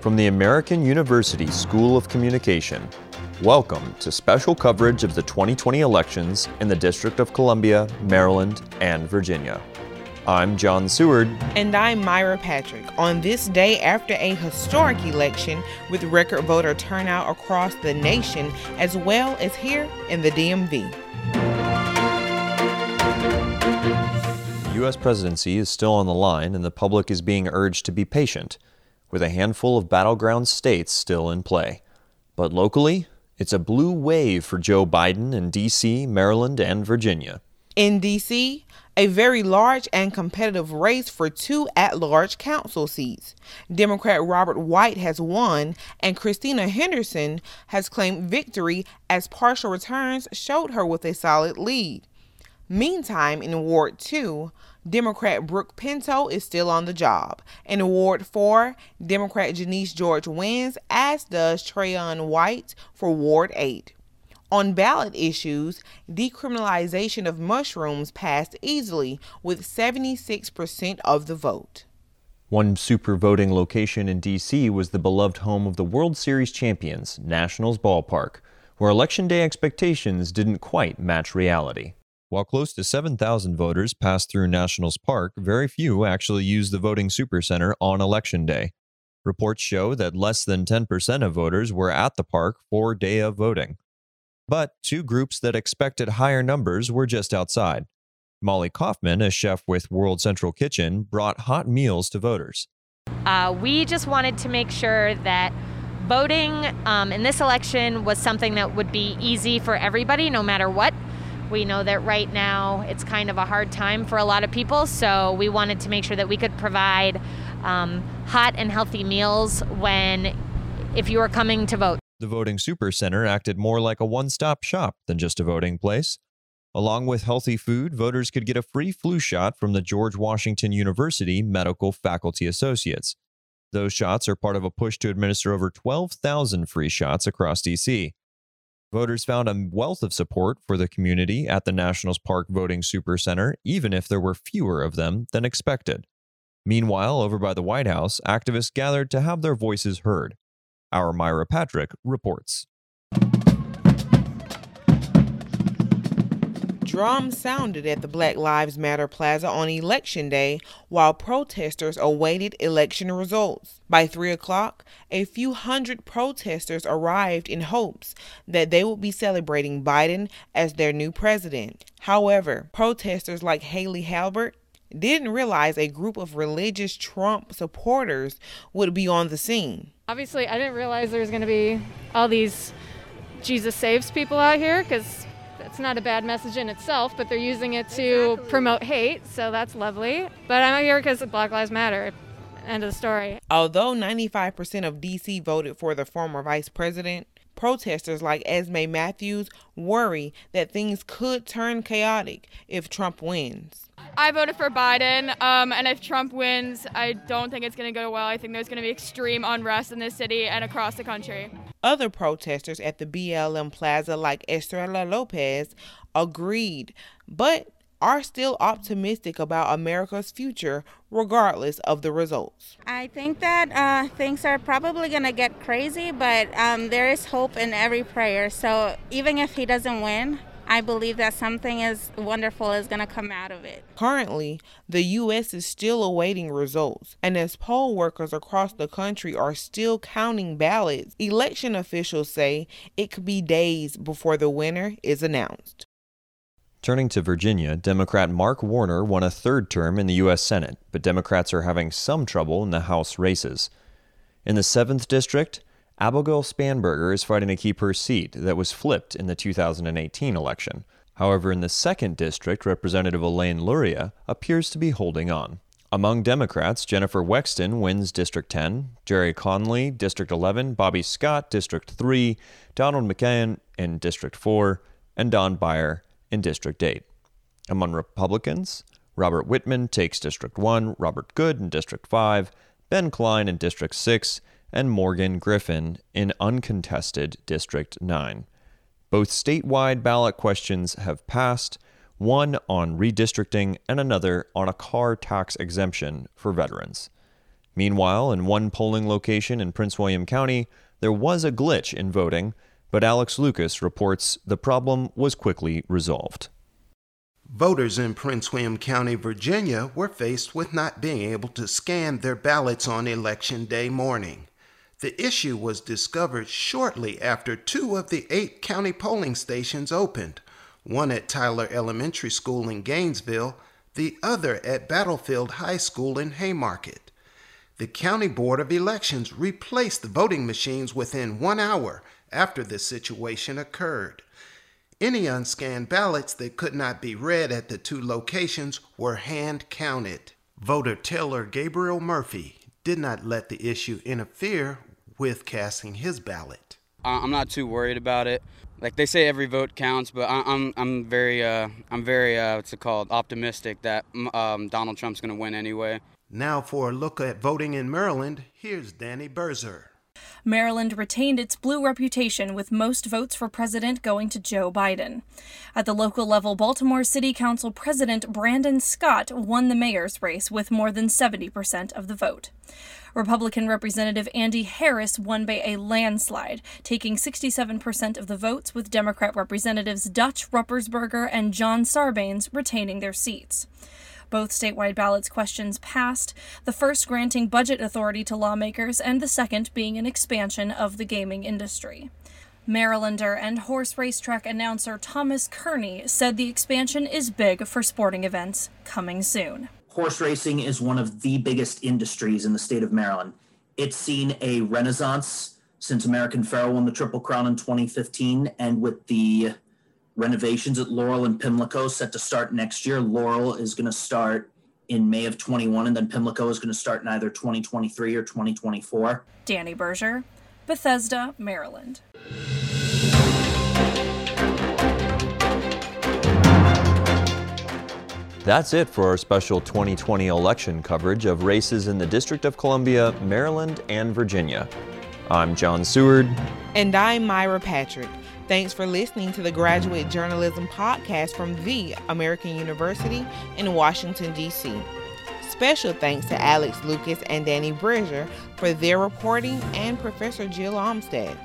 From the American University School of Communication, welcome to special coverage of the 2020 elections in the District of Columbia, Maryland, and Virginia. I'm John Seward. And I'm Myra Patrick. On this day after a historic election with record voter turnout across the nation, as well as here in the DMV. The U.S. presidency is still on the line, and the public is being urged to be patient, with a handful of battleground states still in play. But locally, it's a blue wave for Joe Biden in D.C., Maryland, and Virginia. In D.C., a very large and competitive race for two at large council seats. Democrat Robert White has won, and Christina Henderson has claimed victory as partial returns showed her with a solid lead. Meantime, in Ward 2, Democrat Brooke Pinto is still on the job. In Ward 4, Democrat Janeese George wins, as does Trayon White for Ward 8. On ballot issues, decriminalization of mushrooms passed easily with 76% of the vote. One super voting location in D.C. was the beloved home of the World Series champions, Nationals Ballpark, where Election Day expectations didn't quite match reality. While close to 7,000 voters passed through Nationals Park, very few actually used the voting supercenter on Election Day. Reports show that less than 10% of voters were at the park for day of voting. But two groups that expected higher numbers were just outside. Molly Kaufman, a chef with World Central Kitchen, brought hot meals to voters. Uh, we just wanted to make sure that voting um, in this election was something that would be easy for everybody, no matter what. We know that right now it's kind of a hard time for a lot of people, so we wanted to make sure that we could provide um, hot and healthy meals when, if you were coming to vote. The Voting Super Center acted more like a one stop shop than just a voting place. Along with healthy food, voters could get a free flu shot from the George Washington University Medical Faculty Associates. Those shots are part of a push to administer over 12,000 free shots across DC. Voters found a wealth of support for the community at the Nationals Park Voting Super Center, even if there were fewer of them than expected. Meanwhile, over by the White House, activists gathered to have their voices heard. Our Myra Patrick reports. Drums sounded at the Black Lives Matter Plaza on Election Day while protesters awaited election results. By 3 o'clock, a few hundred protesters arrived in hopes that they would be celebrating Biden as their new president. However, protesters like Haley Halbert didn't realize a group of religious Trump supporters would be on the scene. Obviously, I didn't realize there was going to be all these Jesus saves people out here because it's not a bad message in itself, but they're using it to exactly. promote hate, so that's lovely. But I'm here because Black Lives Matter. End of the story. Although 95% of DC voted for the former vice president, protesters like Esme Matthews worry that things could turn chaotic if Trump wins. I voted for Biden, um, and if Trump wins, I don't think it's going to go well. I think there's going to be extreme unrest in this city and across the country. Other protesters at the BLM Plaza, like Estrella Lopez, agreed, but are still optimistic about America's future regardless of the results. I think that uh, things are probably going to get crazy, but um, there is hope in every prayer. So even if he doesn't win, I believe that something as wonderful is going to come out of it. Currently, the U.S. is still awaiting results, and as poll workers across the country are still counting ballots, election officials say it could be days before the winner is announced. Turning to Virginia, Democrat Mark Warner won a third term in the U.S. Senate, but Democrats are having some trouble in the House races. In the 7th District, Abigail Spanberger is fighting to keep her seat that was flipped in the 2018 election. However, in the 2nd District, Representative Elaine Luria appears to be holding on. Among Democrats, Jennifer Wexton wins District 10, Gerry Connolly, District 11, Bobby Scott, District 3, Donald McEachin in District 4, and Don Beyer in District 8. Among Republicans, Robert Wittman takes District 1, Robert Good in District 5, Ben Cline in District 6, and Morgan Griffith in uncontested District 9. Both statewide ballot questions have passed, one on redistricting and another on a car tax exemption for veterans. Meanwhile, in one polling location in Prince William County, there was a glitch in voting, but Alex Lucas reports the problem was quickly resolved. Voters in Prince William County, Virginia were faced with not being able to scan their ballots on Election Day morning. The issue was discovered shortly after two of the eight county polling stations opened one at Tyler Elementary School in Gainesville, the other at Battlefield High School in Haymarket. The County Board of Elections replaced the voting machines within one hour after this situation occurred. Any unscanned ballots that could not be read at the two locations were hand counted. Voter Taylor Gabriel Murphy did not let the issue interfere with casting his ballot. I'm not too worried about it. Like they say, every vote counts, but I'm I'm very uh, I'm very uh, what's it called optimistic that um, Donald Trump's going to win anyway. Now, for a look at voting in Maryland, here's Danny Berzer. Maryland retained its blue reputation with most votes for president going to Joe Biden. At the local level, Baltimore City Council President Brandon Scott won the mayor's race with more than 70% of the vote. Republican Representative Andy Harris won by a landslide, taking 67% of the votes, with Democrat Representatives Dutch Ruppersberger and John Sarbanes retaining their seats. Both statewide ballots questions passed, the first granting budget authority to lawmakers, and the second being an expansion of the gaming industry. Marylander and horse racetrack announcer Thomas Kearney said the expansion is big for sporting events coming soon. Horse racing is one of the biggest industries in the state of Maryland. It's seen a renaissance since American Pharoah won the Triple Crown in 2015, and with the renovations at Laurel and Pimlico set to start next year. Laurel is going to start in May of 21, and then Pimlico is going to start in either 2023 or 2024. Danny Berger, Bethesda, Maryland. That's it for our special 2020 election coverage of races in the District of Columbia, Maryland, and Virginia. I'm John Seward. And I'm Myra Patrick. Thanks for listening to the Graduate Journalism Podcast from The American University in Washington, D.C. Special thanks to Alex Lucas and Danny Bridger for their reporting and Professor Jill Olmstead.